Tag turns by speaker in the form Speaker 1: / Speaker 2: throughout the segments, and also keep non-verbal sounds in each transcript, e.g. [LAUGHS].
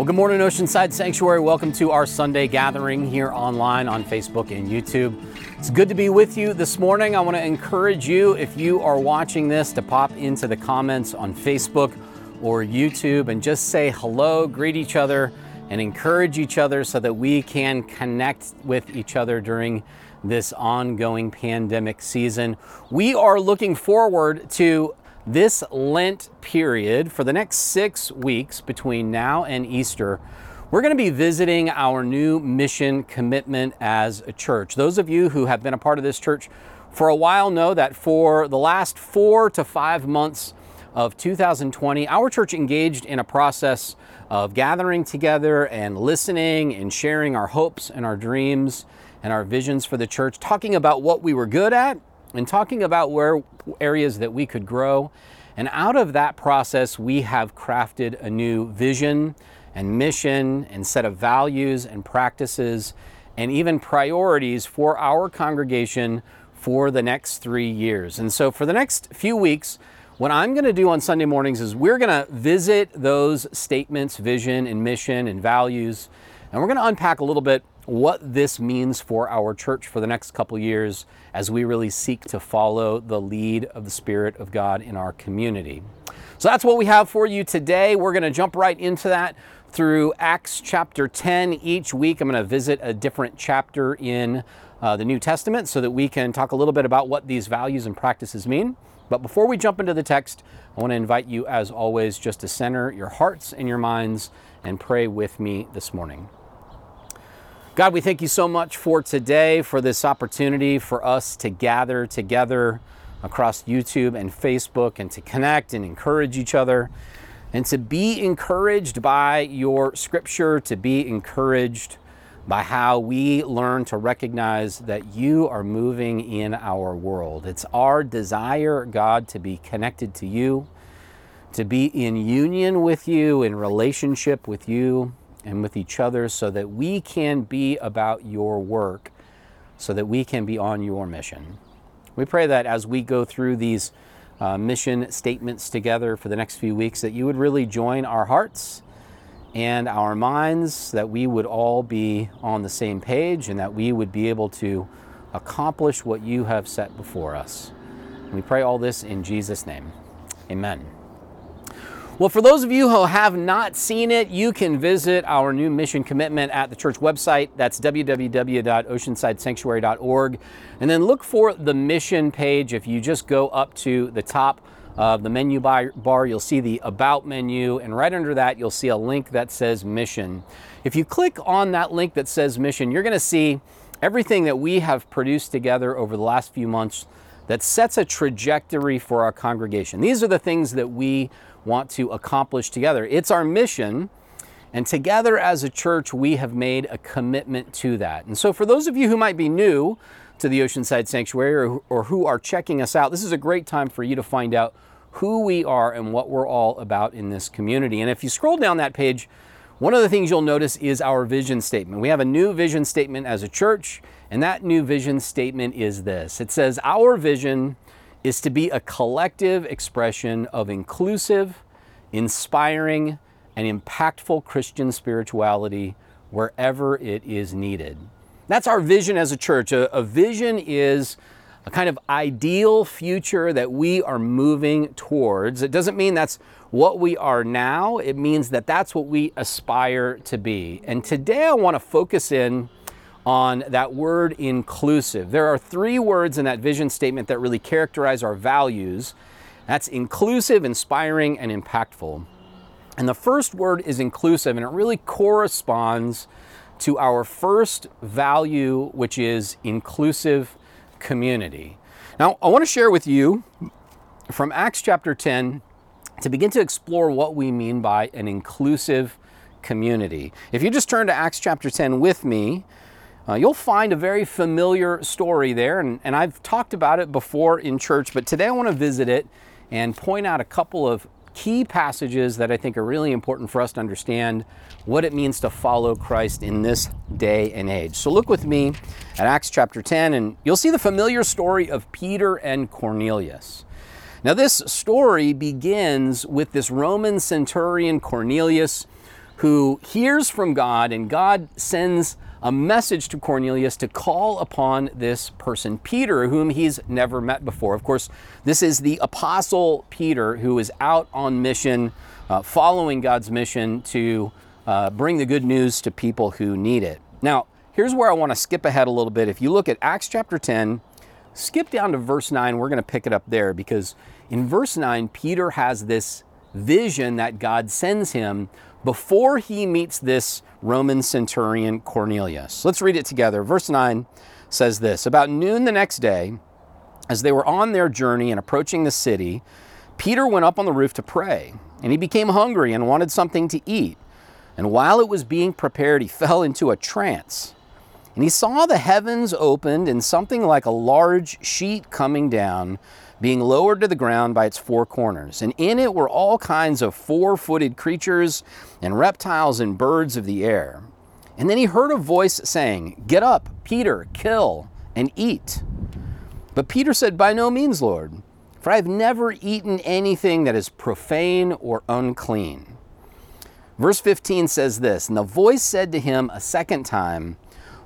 Speaker 1: Well, good morning, Oceanside Sanctuary. Welcome to our Sunday gathering here online on Facebook and YouTube. It's good to be with you this morning. I want to encourage you, if you are watching this, to pop into the comments on Facebook or YouTube and just say hello, greet each other, and encourage each other so that we can connect with each other during this ongoing pandemic season. We are looking forward to this Lent period, for the next six weeks between now and Easter, we're going to be visiting our new mission commitment as a church. Those of you who have been a part of this church for a while know that for the last four to five months of 2020, our church engaged in a process of gathering together and listening and sharing our hopes and our dreams and our visions for the church, talking about what we were good at and talking about where areas that we could grow. And out of that process, we have crafted a new vision and mission and set of values and practices and even priorities for our congregation for the next three years. And so, for the next few weeks, what I'm going to do on Sunday mornings is we're going to visit those statements, vision, and mission and values, and we're going to unpack a little bit what this means for our church for the next couple years as we really seek to follow the lead of the Spirit of God in our community. So that's what we have for you today. We're going to jump right into that through Acts chapter 10. Each week, I'm going to visit a different chapter in uh, the New Testament so that we can talk a little bit about what these values and practices mean. But before we jump into the text, I want to invite you, as always, just to center your hearts and your minds and pray with me this morning. God, we thank you so much for today, for this opportunity for us to gather together across YouTube and Facebook and to connect and encourage each other and to be encouraged by your scripture, to be encouraged by how we learn to recognize that you are moving in our world. It's our desire, God, to be connected to you, to be in union with you, in relationship with you and with each other so that we can be about your work, so that we can be on your mission. We pray that as we go through these uh, mission statements together for the next few weeks, that you would really join our hearts and our minds, that we would all be on the same page, and that we would be able to accomplish what you have set before us. we pray all this in Jesus' name. Amen. Well, for those of you who have not seen it, you can visit our new mission commitment at the church website. That's www.oceansidesanctuary.org. And then look for the mission page. If you just go up to the top of the menu bar, you'll see the About menu. And right under that, you'll see a link that says Mission. If you click on that link that says Mission, you're going to see everything that we have produced together over the last few months that sets a trajectory for our congregation. These are the things that we want to accomplish together. It's our mission. And together as a church, we have made a commitment to that. And so, for those of you who might be new to the Oceanside Sanctuary or, or, who are checking us out, this is a great time for you to find out who we are and what we're all about in this community. And if you scroll down that page, one of the things you'll notice is our vision statement. We have a new vision statement as a church, and that new vision statement is this it says, Our vision is to be a collective expression of inclusive, inspiring, and impactful Christian spirituality wherever it is needed. That's our vision as a church. A, a, vision is a kind of ideal future that we are moving towards. It doesn't mean that's what we are now, it means that that's what we aspire to be. And today I want to focus in on that word inclusive. There are three words in that vision statement that really characterize our values. That's inclusive, inspiring, and impactful. And the first word is inclusive, and it really corresponds to our first value, which is inclusive community. Now, I want to share with you from Acts chapter 10 to begin to explore what we mean by an inclusive community. If you just turn to Acts chapter 10 with me, uh, you'll find a very familiar story there, and, and I've talked about it before in church, but today I want to visit it and point out a couple of key passages that I think are really important for us to understand what it means to follow Christ in this day and age. So look with me at Acts chapter 10, and you'll see the familiar story of Peter and Cornelius. Now, this story begins with this Roman centurion Cornelius who hears from God, and God sends a message to Cornelius to call upon this person, Peter, whom he's never met before. Of course, this is the apostle Peter who is out on mission, uh, following God's mission to uh, bring the good news to people who need it. Now, here's where I want to skip ahead a little bit. If you look at Acts chapter 10, skip down to verse 9, we're going to pick it up there because in verse 9, Peter has this vision that God sends him before he meets this Roman centurion Cornelius. Let's read it together. Verse 9 says this About noon the next day, as they were on their journey and approaching the city, Peter went up on the roof to pray, and he became hungry and wanted something to eat. And while it was being prepared, he [LAUGHS] fell into a trance. And he saw the heavens opened and something like a large sheet coming down being lowered to the ground by its four corners. And in it were all kinds of four footed creatures and reptiles and birds of the air. And then he heard a voice saying, Get up, Peter, kill and eat. But Peter said, By no means, Lord, for I have never eaten anything that is profane or unclean. Verse 15 says this And the voice said to him a second time,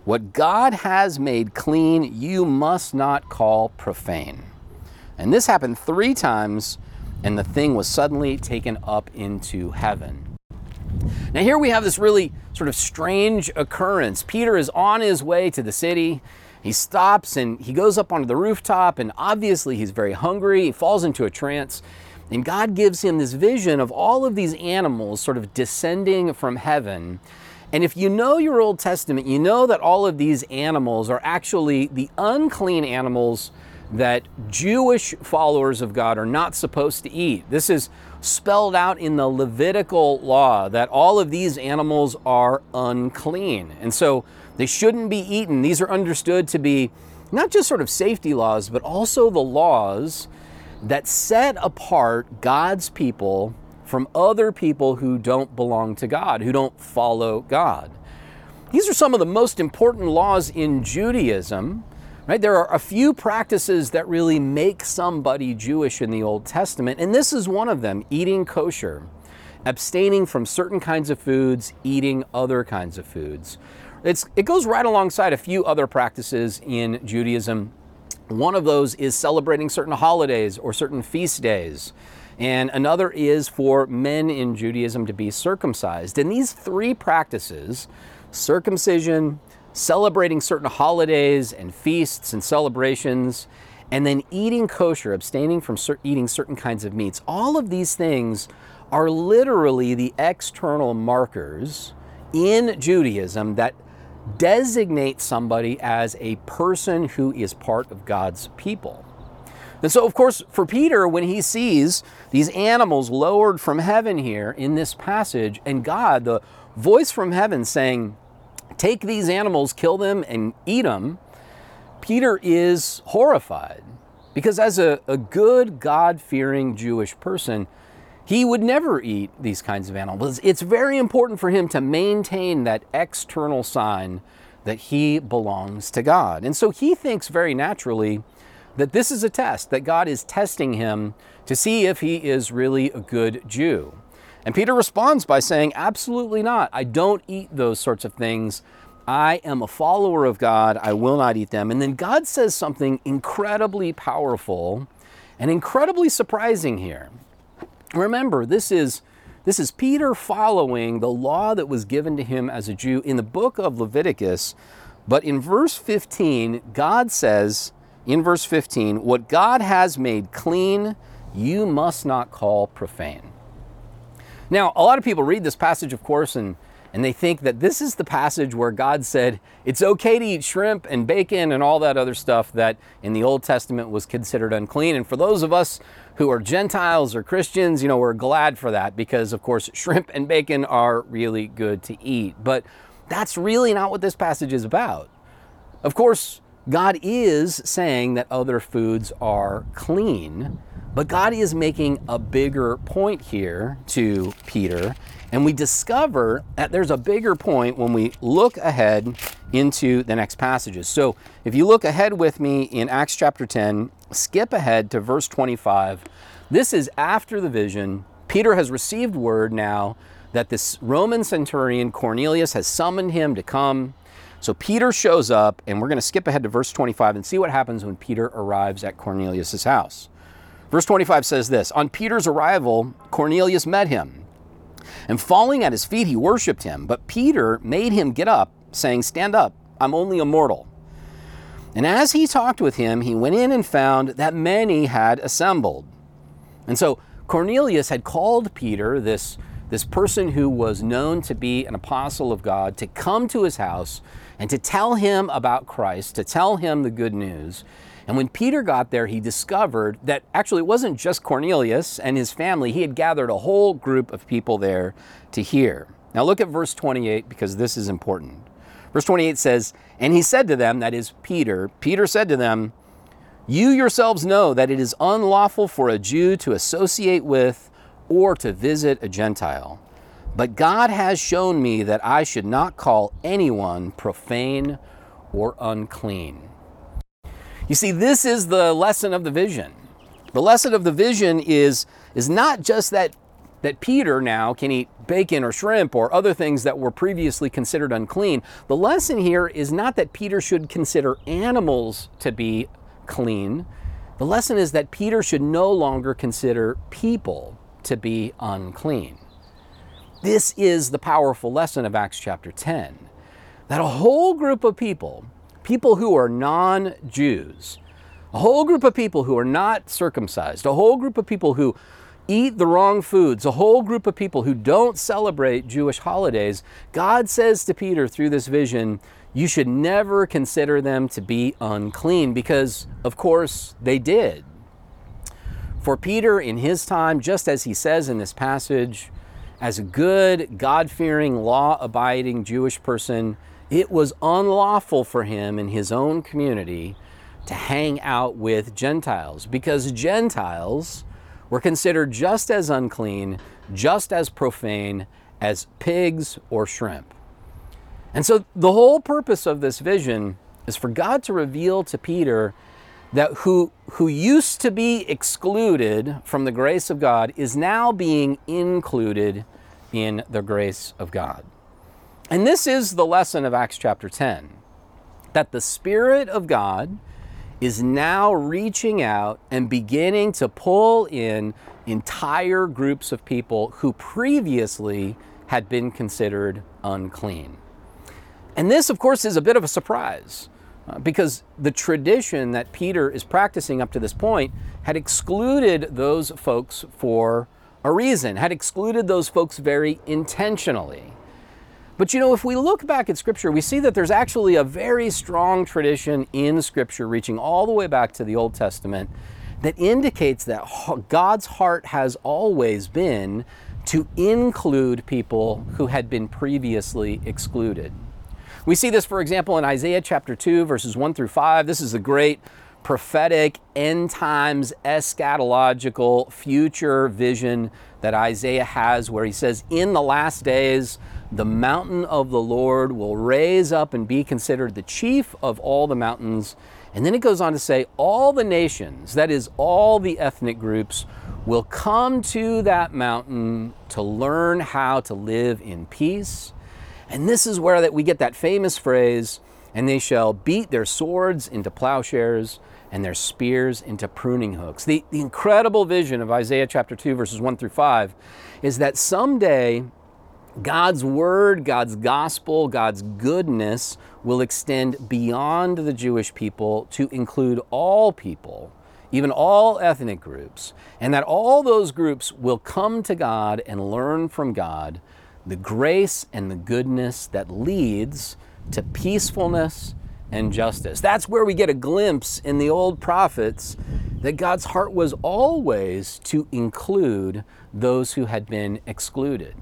Speaker 1: What God has made clean, you must not call profane. And this happened three times, and the thing was suddenly taken up into heaven. Now, here we have this really sort of strange occurrence. Peter is on his way to the city. He stops and he goes up onto the rooftop, and obviously he's very hungry. He falls into a trance. And God gives him this vision of all of these animals sort of descending from heaven. And if you know your Old Testament, you know that all of these animals are actually the unclean animals that Jewish followers of God are not supposed to eat. This is spelled out in the Levitical law that all of these animals are unclean. And so they shouldn't be eaten. These are understood to be not just sort of safety laws, but also the laws that set apart God's people from other people who don't belong to God, who don't follow God. These are some of the most important laws in Judaism Right? There are a few practices that really make somebody Jewish in the Old Testament, and this is one of them eating kosher, abstaining from certain kinds of foods, eating other kinds of foods. It's, it goes right alongside a few other practices in Judaism. One of those is celebrating certain holidays or certain feast days. And another is for men in Judaism to be circumcised. And these three practices, circumcision, celebrating certain holidays and feasts and celebrations, and then eating kosher, abstaining from cer- eating certain kinds of meats. All of these things are literally the external markers in Judaism that designate somebody as a person who is part of God's people. And so, of course, for Peter, when he sees these animals lowered from heaven here in this passage, and God, the voice from heaven saying, take these animals, kill them, and eat them, Peter is horrified. Because as a, a good, God fearing Jewish person, he would never eat these kinds of animals. It's very important for him to maintain that external sign that he belongs to God. And so he thinks very naturally that this is a test, that God is testing him to see if he is really a good Jew. And Peter responds by saying, Absolutely not. I don't eat those sorts of things. I am a follower of God. I will not eat them. And then God says something incredibly powerful and incredibly surprising here. Remember, this is this is Peter following the law that was given to him as a Jew in the book of Leviticus. But in verse 15, God says, in verse 15, what God has made clean, you must not call profane. Now, a lot of people read this passage, of course, and, and they think that this is the passage where God said it's okay to eat shrimp and bacon and all that other stuff that in the Old Testament was considered unclean. And for those of us who are Gentiles or Christians, you know, we're glad for that because, of course, shrimp and bacon are really good to eat. But that's really not what this passage is about. Of course, God is saying that other foods are clean, but God is making a bigger point here to Peter, and we discover that there's a bigger point when we look ahead into the next passages. So if you look ahead with me in Acts chapter 10, skip ahead to verse 25. This is after the vision. Peter has received word now that this Roman centurion Cornelius has summoned him to come. So Peter shows up, and we're going to skip ahead to verse 25 and see what happens when Peter arrives at Cornelius' house. Verse 25 says this On Peter's arrival, Cornelius met him, and falling at his feet, he worshiped him. But Peter made him get up, saying, Stand up, I'm only a mortal. And as he talked with him, he went in and found that many had assembled. And so Cornelius had called Peter, this, this person who was known to be an apostle of God, to come to his house and to tell him about Christ, to tell him the good news. And when Peter got there, he discovered that actually it wasn't just Cornelius and his family, he had gathered a whole group of people there to hear. Now look at verse 28 because this is important. Verse 28 says, And he said to them, that is Peter, Peter said to them, you yourselves know that it is unlawful for a Jew to associate with or to visit a Gentile. But God has shown me that I should not call anyone profane or unclean. You see, this is the lesson of the vision. The lesson of the vision is, is not just that, that Peter now can eat bacon or shrimp or other things that were previously considered unclean. The lesson here is not that Peter should consider animals to be clean. The lesson is that Peter should no longer consider people to be unclean. This is the powerful lesson of Acts chapter 10 that a whole group of people, people who are non Jews, a whole group of people who are not circumcised, a whole group of people who eat the wrong foods, a whole group of people who don't celebrate Jewish holidays, God says to Peter through this vision, you should never consider them to be unclean because, of course, they did. For Peter, in his time, just as he says in this passage, as a good, God fearing, law abiding Jewish person, it was unlawful for him in his own community to hang out with Gentiles because Gentiles were considered just as unclean, just as profane as pigs or shrimp. And so the whole purpose of this vision is for God to reveal to Peter that who, who used to be excluded from the grace of God is now being included in the grace of God. And this is the lesson of Acts chapter 10 that the Spirit of God is now reaching out and beginning to pull in entire groups of people who previously had been considered unclean. And this, of course, is a bit of a surprise uh, because the tradition that Peter is practicing up to this point had excluded those folks for a reason, had excluded those folks very intentionally. But you know, if we look back at Scripture, we see that there's actually a very strong tradition in Scripture reaching all the way back to the Old Testament that indicates that God's heart has always been to include people who had been previously excluded. We see this, for example, in Isaiah chapter 2, verses 1 through 5. This is the great prophetic, end times, eschatological, future vision that Isaiah has, where he says, In the last days, the mountain of the Lord will raise up and be considered the chief of all the mountains. And then it goes on to say, All the nations, that is, all the ethnic groups, will come to that mountain to learn how to live in peace and this is where that we get that famous phrase, and they shall beat their swords into plowshares and their spears into pruning hooks. The, the incredible vision of Isaiah chapter 2, verses 1 through 5, is that someday God's word, God's gospel, God's goodness will extend beyond the Jewish people to include all people, even all ethnic groups, and that all those groups will come to God and learn from God the grace and the goodness that leads to peacefulness and justice. That's where we get a glimpse in the old prophets that God's heart was always to include those who had been excluded.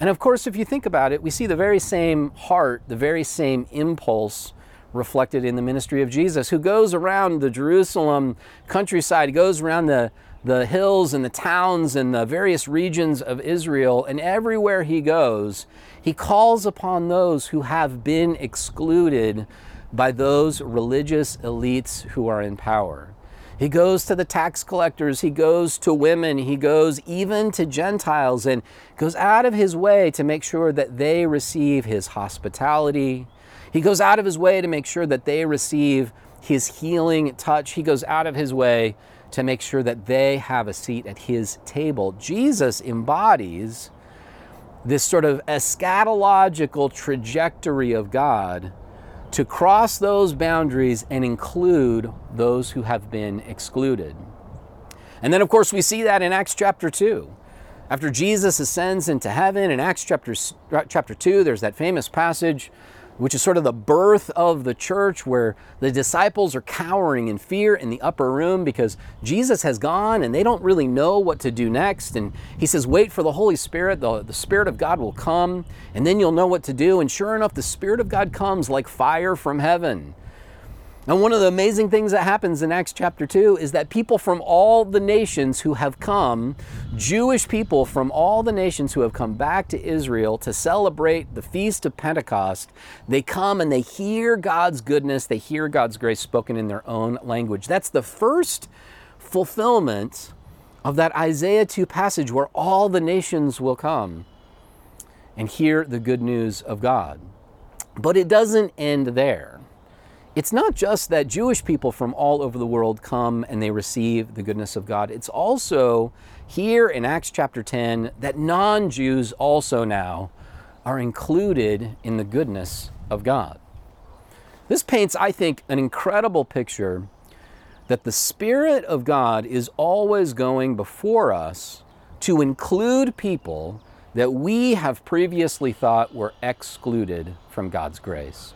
Speaker 1: And of course, if you think about it, we see the very same heart, the very same impulse reflected in the ministry of Jesus, who goes around the Jerusalem countryside, goes around the the hills and the towns and the various regions of Israel, and everywhere he goes, he calls upon those who have been excluded by those religious elites who are in power. He goes to the tax collectors, he goes to women, he goes even to Gentiles, and goes out of his way to make sure that they receive his hospitality. He goes out of his way to make sure that they receive his healing touch. He goes out of his way to make sure that they have a seat at his table. Jesus embodies this sort of eschatological trajectory of God to cross those boundaries and include those who have been excluded. And then, of course, we see that in Acts chapter 2. After Jesus ascends into heaven in Acts chapter, chapter 2, there's that famous passage which is sort of the birth of the church where the disciples are cowering in fear in the upper room because Jesus has gone and they don't really know what to do next. And he says, Wait for the Holy Spirit. The, the Spirit of God will come, and then you'll know what to do. And sure enough, the Spirit of God comes like fire from heaven. And one of the amazing things that happens in Acts chapter 2 is that people from all the nations who have come, Jewish people from all the nations who have come back to Israel to celebrate the feast of Pentecost, they come and they hear God's goodness, they hear God's grace spoken in their own language. That's the first fulfillment of that Isaiah 2 passage where all the nations will come and hear the good news of God. But it doesn't end there it's not just that Jewish people from all over the world come and they receive the goodness of God. It's also here in Acts chapter 10 that non Jews also now are included in the goodness of God. This paints, I think, an incredible picture that the Spirit of God is always going before us to include people that we have previously thought were excluded from God's grace.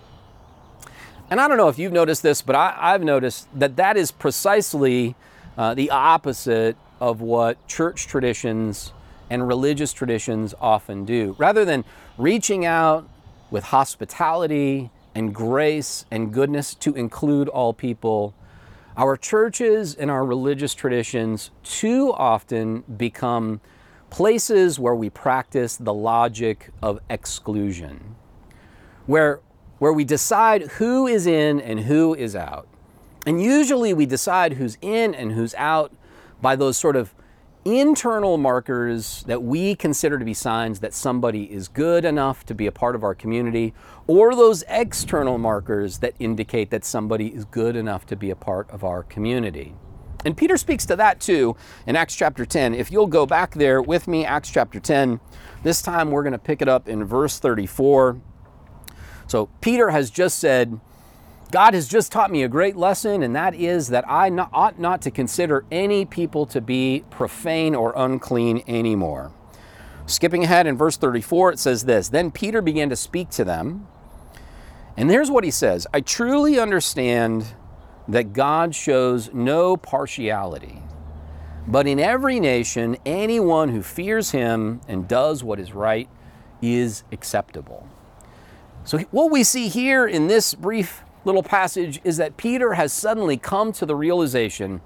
Speaker 1: And I don't know if you've noticed this, but I, have noticed that that is precisely uh, the opposite of what church traditions and religious traditions often do. Rather than reaching out with hospitality and grace and goodness to include all people, our churches and our religious traditions too often become places where we practice the logic of exclusion, where where we decide who is in and who is out. And usually we decide who's in and who's out by those sort of internal markers that we consider to be signs that somebody is good enough to be a part of our community, or those external markers that indicate that somebody is good enough to be a part of our community. And Peter speaks to that too in Acts chapter 10. If you'll go back there with me, Acts chapter 10, this time we're going to pick it up in verse 34. So Peter has just said, God has just taught me a great lesson, and that is that I not, ought not to consider any people to be profane or unclean anymore. Skipping ahead in verse 34, it says this Then Peter began to speak to them. And here's what he says I truly understand that God shows no partiality, but in every nation, anyone who fears him and does what is right is acceptable. So, what we see here in this brief little passage is that Peter has suddenly come to the realization,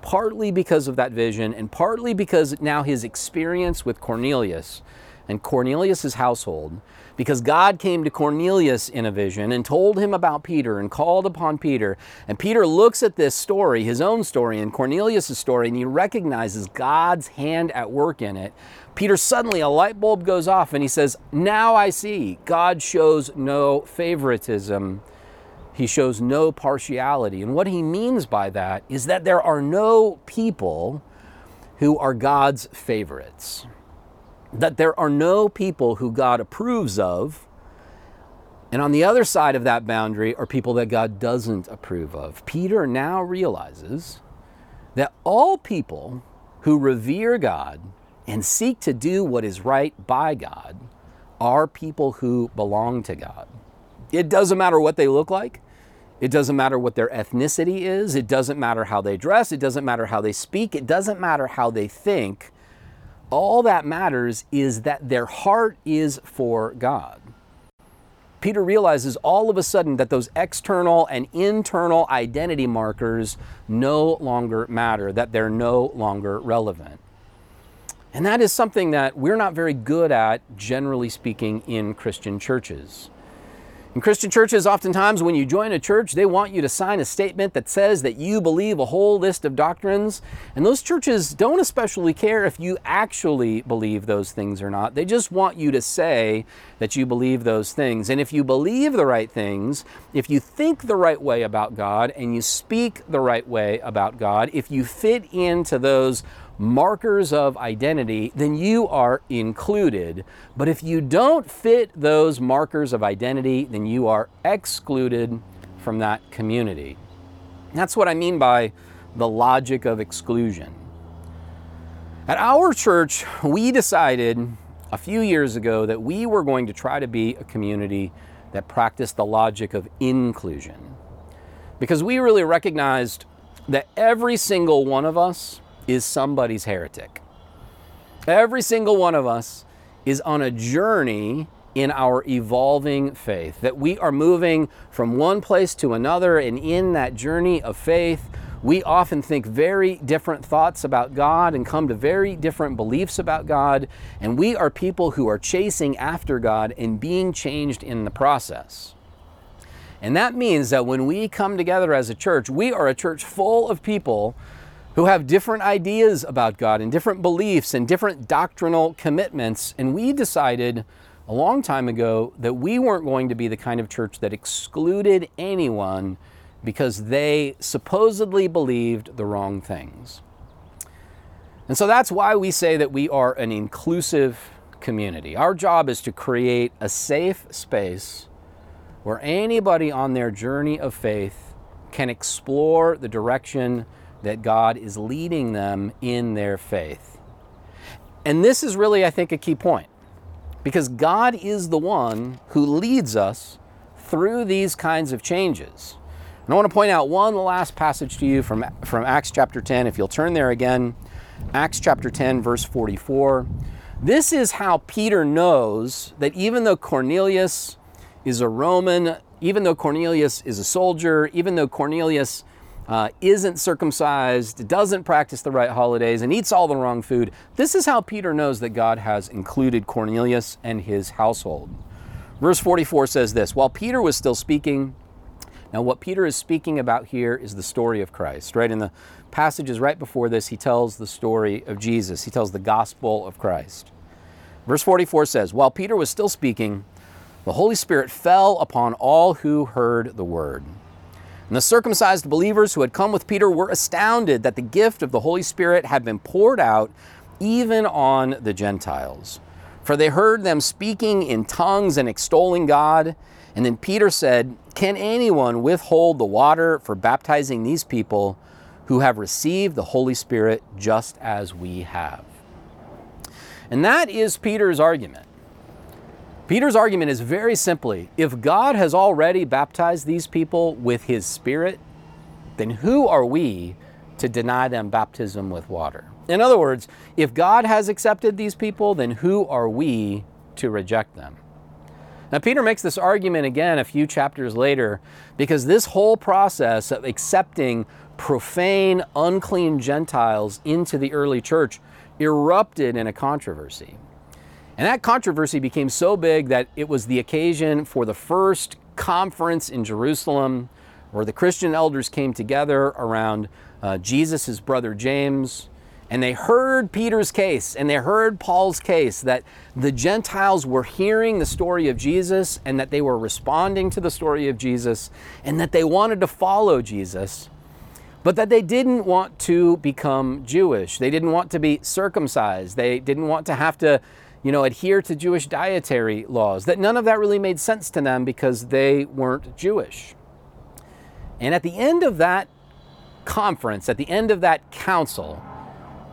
Speaker 1: partly because of that vision, and partly because now his experience with Cornelius and Cornelius' household, because God came to Cornelius in a vision and told him about Peter and called upon Peter. And Peter looks at this story, his own story, and Cornelius' story, and he recognizes God's hand at work in it. Peter suddenly a light bulb goes off and he says, Now I see God shows no favoritism. He shows no partiality. And what he means by that is that there are no people who are God's favorites. That there are no people who God approves of. And on the other side of that boundary are people that God doesn't approve of. Peter now realizes that all people who revere God and seek to do what is right by God are people who belong to God. It doesn't matter what they look like. It doesn't matter what their ethnicity is. It doesn't matter how they dress. It doesn't matter how they speak. It doesn't matter how they think. All that matters is that their heart is for God. Peter realizes all of a sudden that those external and internal identity markers no longer matter, that they're no longer relevant. And that is something that we're not very good at, generally speaking, in Christian churches. In Christian churches, oftentimes when you join a church, they want you to sign a statement that says that you believe a whole list of doctrines. And those churches don't especially care if you actually believe those things or not. They just want you to say that you believe those things. And if you believe the right things, if you think the right way about God, and you speak the right way about God, if you fit into those markers of identity, then you are included. But if you don't fit those markers of identity, then you are excluded from that community. That's what I mean by the logic of exclusion. At our church, we decided a few years ago that we were going to try to be a community that practiced the logic of inclusion. Because we really recognized that every single one of us is somebody's heretic. Every single one of us is on a journey in our evolving faith, that we are moving from one place to another, and in that journey of faith, we often think very different thoughts about God and come to very different beliefs about God, and we are people who are chasing after God and being changed in the process. And that means that when we come together as a church, we are a church full of people who have different ideas about God and different beliefs and different doctrinal commitments. And we decided a long time ago that we weren't going to be the kind of church that excluded anyone because they supposedly believed the wrong things. And so that's why we say that we are an inclusive community. Our job is to create a safe space where anybody on their journey of faith can explore the direction that God is leading them in their faith. And this is really, I think, a key point because God is the one who leads us through these kinds of changes. And I want to point out one last passage to you from, from Acts chapter 10. If you'll turn there again, Acts chapter 10, verse 44. This is how Peter knows that even though Cornelius is a Roman, even though Cornelius is a soldier, even though Cornelius uh, isn't circumcised, doesn't practice the right holidays, and eats all the wrong food. This is how Peter knows that God has included Cornelius and his household. Verse 44 says this While Peter was still speaking, now what Peter is speaking about here is the story of Christ, right? In the passages right before this, he tells the story of Jesus, he tells the gospel of Christ. Verse 44 says, While Peter was still speaking, the Holy Spirit fell upon all who heard the word. And the circumcised believers who had come with Peter were astounded that the gift of the Holy Spirit had been poured out even on the Gentiles. For they heard them speaking in tongues and extolling God. And then Peter said, Can anyone withhold the water for baptizing these people who have received the Holy Spirit just as we have? And that is Peter's argument. Peter's argument is very simply if God has already baptized these people with his Spirit, then who are we to deny them baptism with water? In other words, if God has accepted these people, then who are we to reject them? Now, Peter makes this argument again a few chapters later because this whole process of accepting profane, unclean Gentiles into the early church erupted in a controversy. And that controversy became so big that it was the occasion for the first conference in Jerusalem where the Christian elders came together around uh, Jesus' brother James. And they heard Peter's case and they heard Paul's case that the Gentiles were hearing the story of Jesus and that they were responding to the story of Jesus and that they wanted to follow Jesus, but that they didn't want to become Jewish. They didn't want to be circumcised. They didn't want to have to you know, adhere to Jewish dietary laws, that none of that really made sense to them because they weren't Jewish. And at the end of that conference, at the end of that council,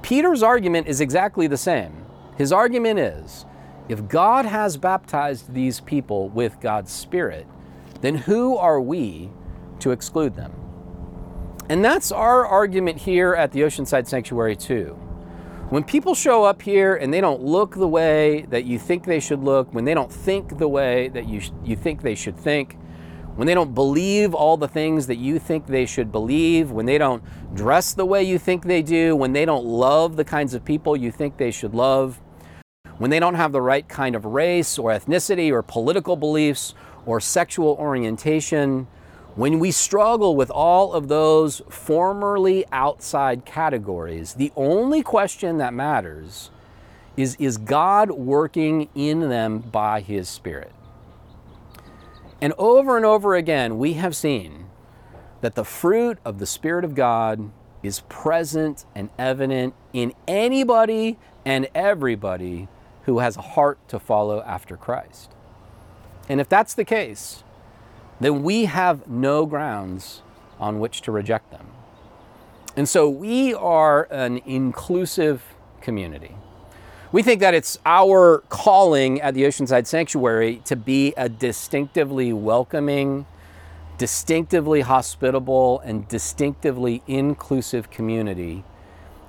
Speaker 1: Peter's argument is exactly the same. His argument is if God has baptized these people with God's Spirit, then who are we to exclude them? And that's our argument here at the Oceanside Sanctuary, too. When people show up here and they don't look the way that you think they should look, when they don't think the way that you, you think they should think, when they don't believe all the things that you think they should believe, when they don't dress the way you think they do, when they don't love the kinds of people you think they should love, when they don't have the right kind of race or ethnicity or political beliefs or sexual orientation, when we struggle with all of those formerly outside categories, the only question that matters is Is God working in them by His Spirit? And over and over again, we have seen that the fruit of the Spirit of God is present and evident in anybody and everybody who has a heart to follow after Christ. And if that's the case, then we have no grounds on which to reject them. And so we are an inclusive community. We think that it's our calling at the Oceanside Sanctuary to be a distinctively welcoming, distinctively hospitable, and distinctively inclusive community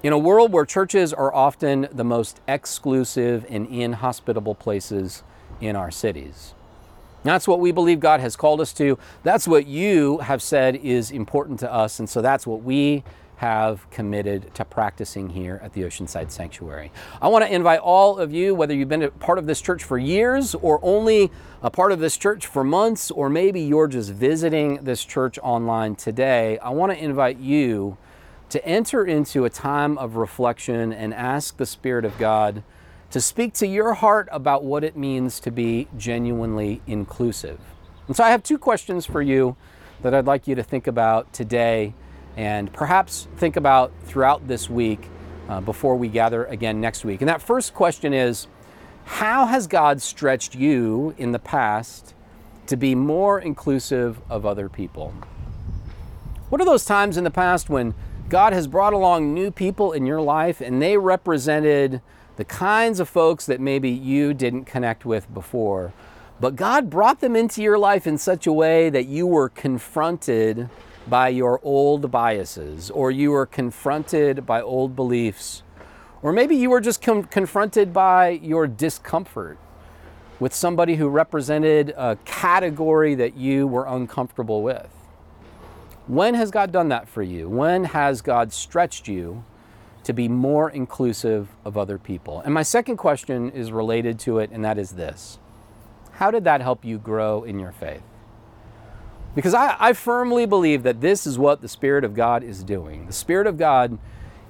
Speaker 1: in a world where churches are often the most exclusive and inhospitable places in our cities. That's what we believe God has called us to. That's what you have said is important to us. And so that's what we have committed to practicing here at the Oceanside Sanctuary. I want to invite all of you, whether you've been a part of this church for years or only a part of this church for months, or maybe you're just visiting this church online today, I want to invite you to enter into a time of reflection and ask the Spirit of God to speak to your heart about what it means to be genuinely inclusive. And so I have two questions for you that I'd like you to think about today and perhaps think about throughout this week uh, before we gather again next week. And that first question is How has God stretched you in the past to be more inclusive of other people? What are those times in the past when God has brought along new people in your life and they represented the kinds of folks that maybe you didn't connect with before? But God brought them into your life in such a way that you were confronted by your old biases, or you were confronted by old beliefs, or maybe you were just com- confronted by your discomfort with somebody who represented a category that you were uncomfortable with. When has God done that for you? When has God stretched you to be more inclusive of other people? And my second question is related to it, and that is this How did that help you grow in your faith? Because I, I firmly believe that this is what the Spirit of God is doing. The Spirit of God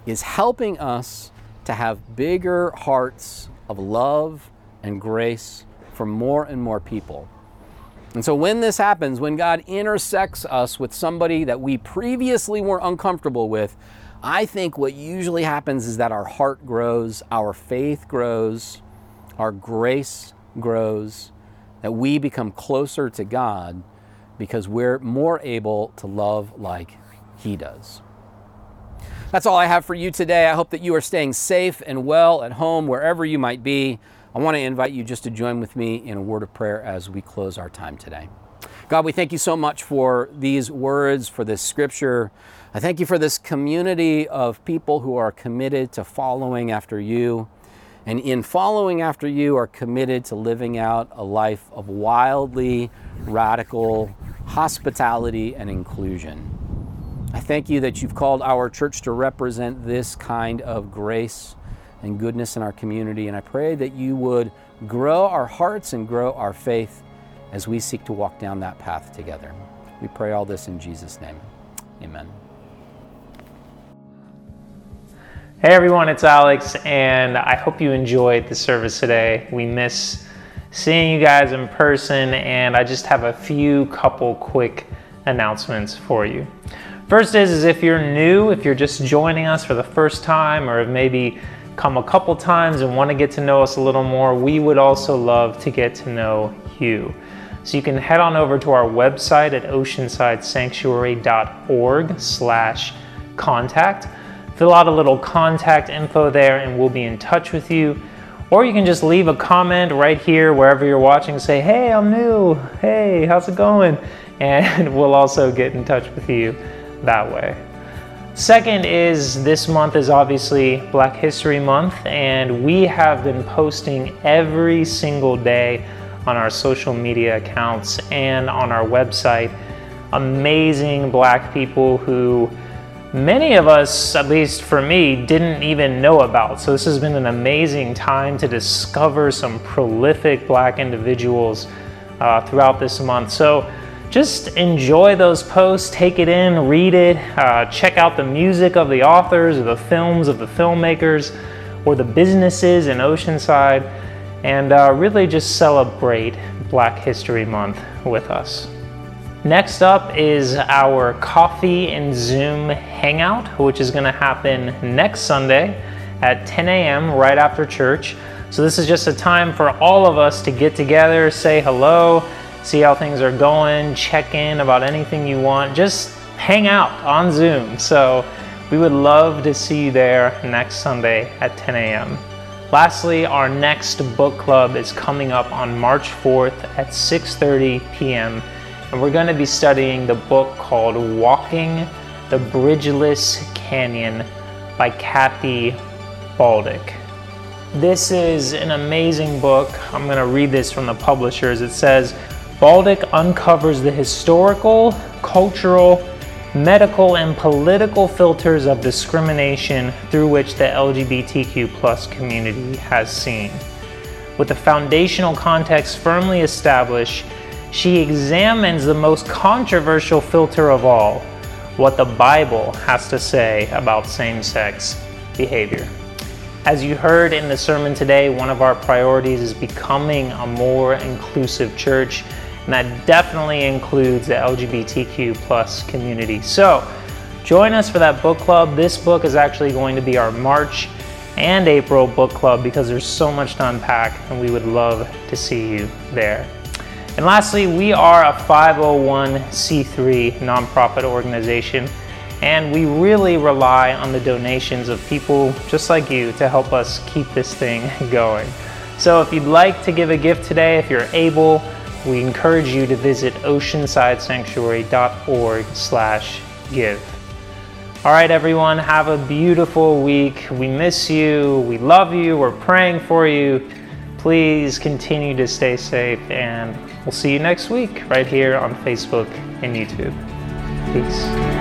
Speaker 1: is helping us to have bigger hearts of love and grace for more and more people. And so when this happens, when God intersects us with somebody that we previously were uncomfortable with, I think what usually happens is that our heart grows, our faith grows, our grace grows, that we become closer to God because we're more able to love like He does. That's all I have for you today. I hope that you are staying safe and well at home, wherever you might be. I want to invite you just to join with me in a word of prayer as we close our time today. God, we thank you so much for these words, for this scripture. I thank you for this community of people who are committed to following after you. And in following after you, are committed to living out a life of wildly radical hospitality, and inclusion. I thank you that you've called our church to represent this kind of grace and goodness in our community. And I pray that you would grow our hearts and grow our faith as we seek to walk down that path together. We pray all this in Jesus' name. Amen.
Speaker 2: Hey everyone, it's Alex, and I hope you enjoyed the service today. We miss seeing you guys in person, and I just have a few couple quick announcements for you. First is, is if you're new, if you're just joining us for the first time, or maybe come a couple times and want to get to know us a little more, we would also love to get to know you. So you can head on over to our website at oceansidesanctuary.org slash contact. Fill out a little contact info there and we'll be in touch with you. Or you can just leave a comment right here wherever you're watching. Say, hey, I'm new. Hey, how's it going? [LAUGHS] And we'll also get in touch with you that way. Second is this month is obviously Black History Month, and we have been posting every single day on our social media accounts and on our website amazing black people who many of us, at least for me, didn't even know about. So this has been an amazing time to discover some prolific black individuals uh, throughout this month. So just enjoy those posts, take it in, read it, uh, check out the music of the authors or the films of the filmmakers or the businesses in Oceanside, and uh, really just celebrate Black History Month with us. Next up is our coffee and Zoom hangout, which is going to happen next Sunday at 10 a.m. right after church. So, this is just a time for all of us to get together, say hello, see how things are going, check in about anything you want, just hang out on Zoom. So, we would love to see you there next Sunday at 10 a.m. Lastly, our next book club is coming up on March 4th at 6:30 p.m. and we're going to be studying the book called Walking the Bridgeless Canyon by Kathy Baldock. This is an amazing book. I'm going to read this from the publishers. It says Baldock uncovers the historical, cultural, medical, and political filters of discrimination through which the LGBTQ plus community has seen. With the foundational context firmly established, she examines the most controversial filter of all what the Bible has to say about same sex behavior. As you heard in the sermon today, one of our priorities is becoming a more inclusive church, and that definitely includes the LGBTQ plus community. So, join us for that book club. This book is actually going to be our March and April book club because there's so much to unpack, and we would love to see you there. And lastly, we are a 501c3 nonprofit organization and we really rely on the donations of people just like you to help us keep this thing [LAUGHS] going. So if you'd like to give a gift today, if you're able, we encourage you to visit oceansidesanctuary.org slash give. All right, everyone, have a beautiful week. We miss you. We love you. We're praying for you. Please continue to stay safe, and we'll see you next week right here on Facebook and YouTube. Peace.